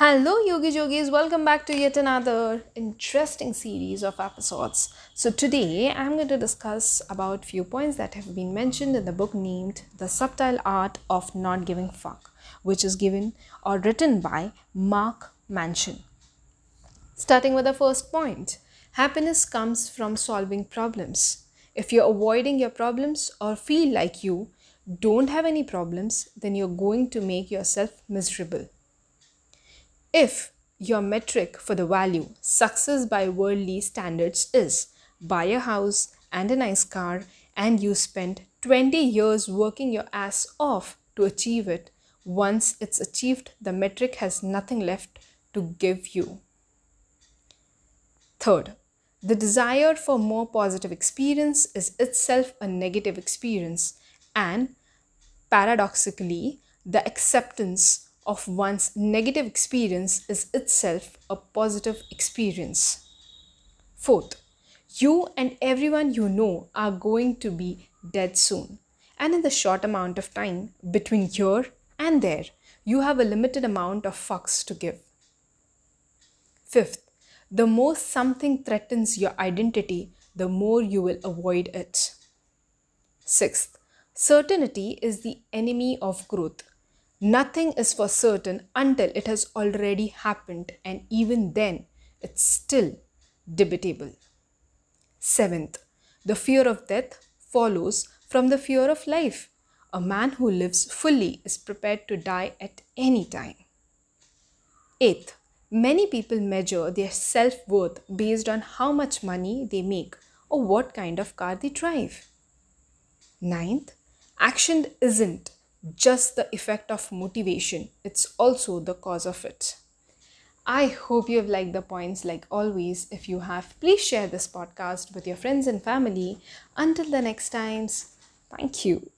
Hello, Yogi Jogis. Welcome back to yet another interesting series of episodes. So today I'm going to discuss about few points that have been mentioned in the book named "The Subtle Art of Not Giving Fuck," which is given or written by Mark Manson. Starting with the first point, happiness comes from solving problems. If you're avoiding your problems or feel like you don't have any problems, then you're going to make yourself miserable. If your metric for the value success by worldly standards is buy a house and a nice car and you spend 20 years working your ass off to achieve it, once it's achieved, the metric has nothing left to give you. Third, the desire for more positive experience is itself a negative experience, and paradoxically, the acceptance of one's negative experience is itself a positive experience. Fourth, you and everyone you know are going to be dead soon. And in the short amount of time between here and there, you have a limited amount of fucks to give. Fifth, the more something threatens your identity, the more you will avoid it. Sixth, certainty is the enemy of growth. Nothing is for certain until it has already happened, and even then, it's still debatable. Seventh, the fear of death follows from the fear of life. A man who lives fully is prepared to die at any time. Eighth, many people measure their self worth based on how much money they make or what kind of car they drive. Ninth, action isn't just the effect of motivation, it's also the cause of it. I hope you have liked the points like always. If you have, please share this podcast with your friends and family. Until the next times, thank you.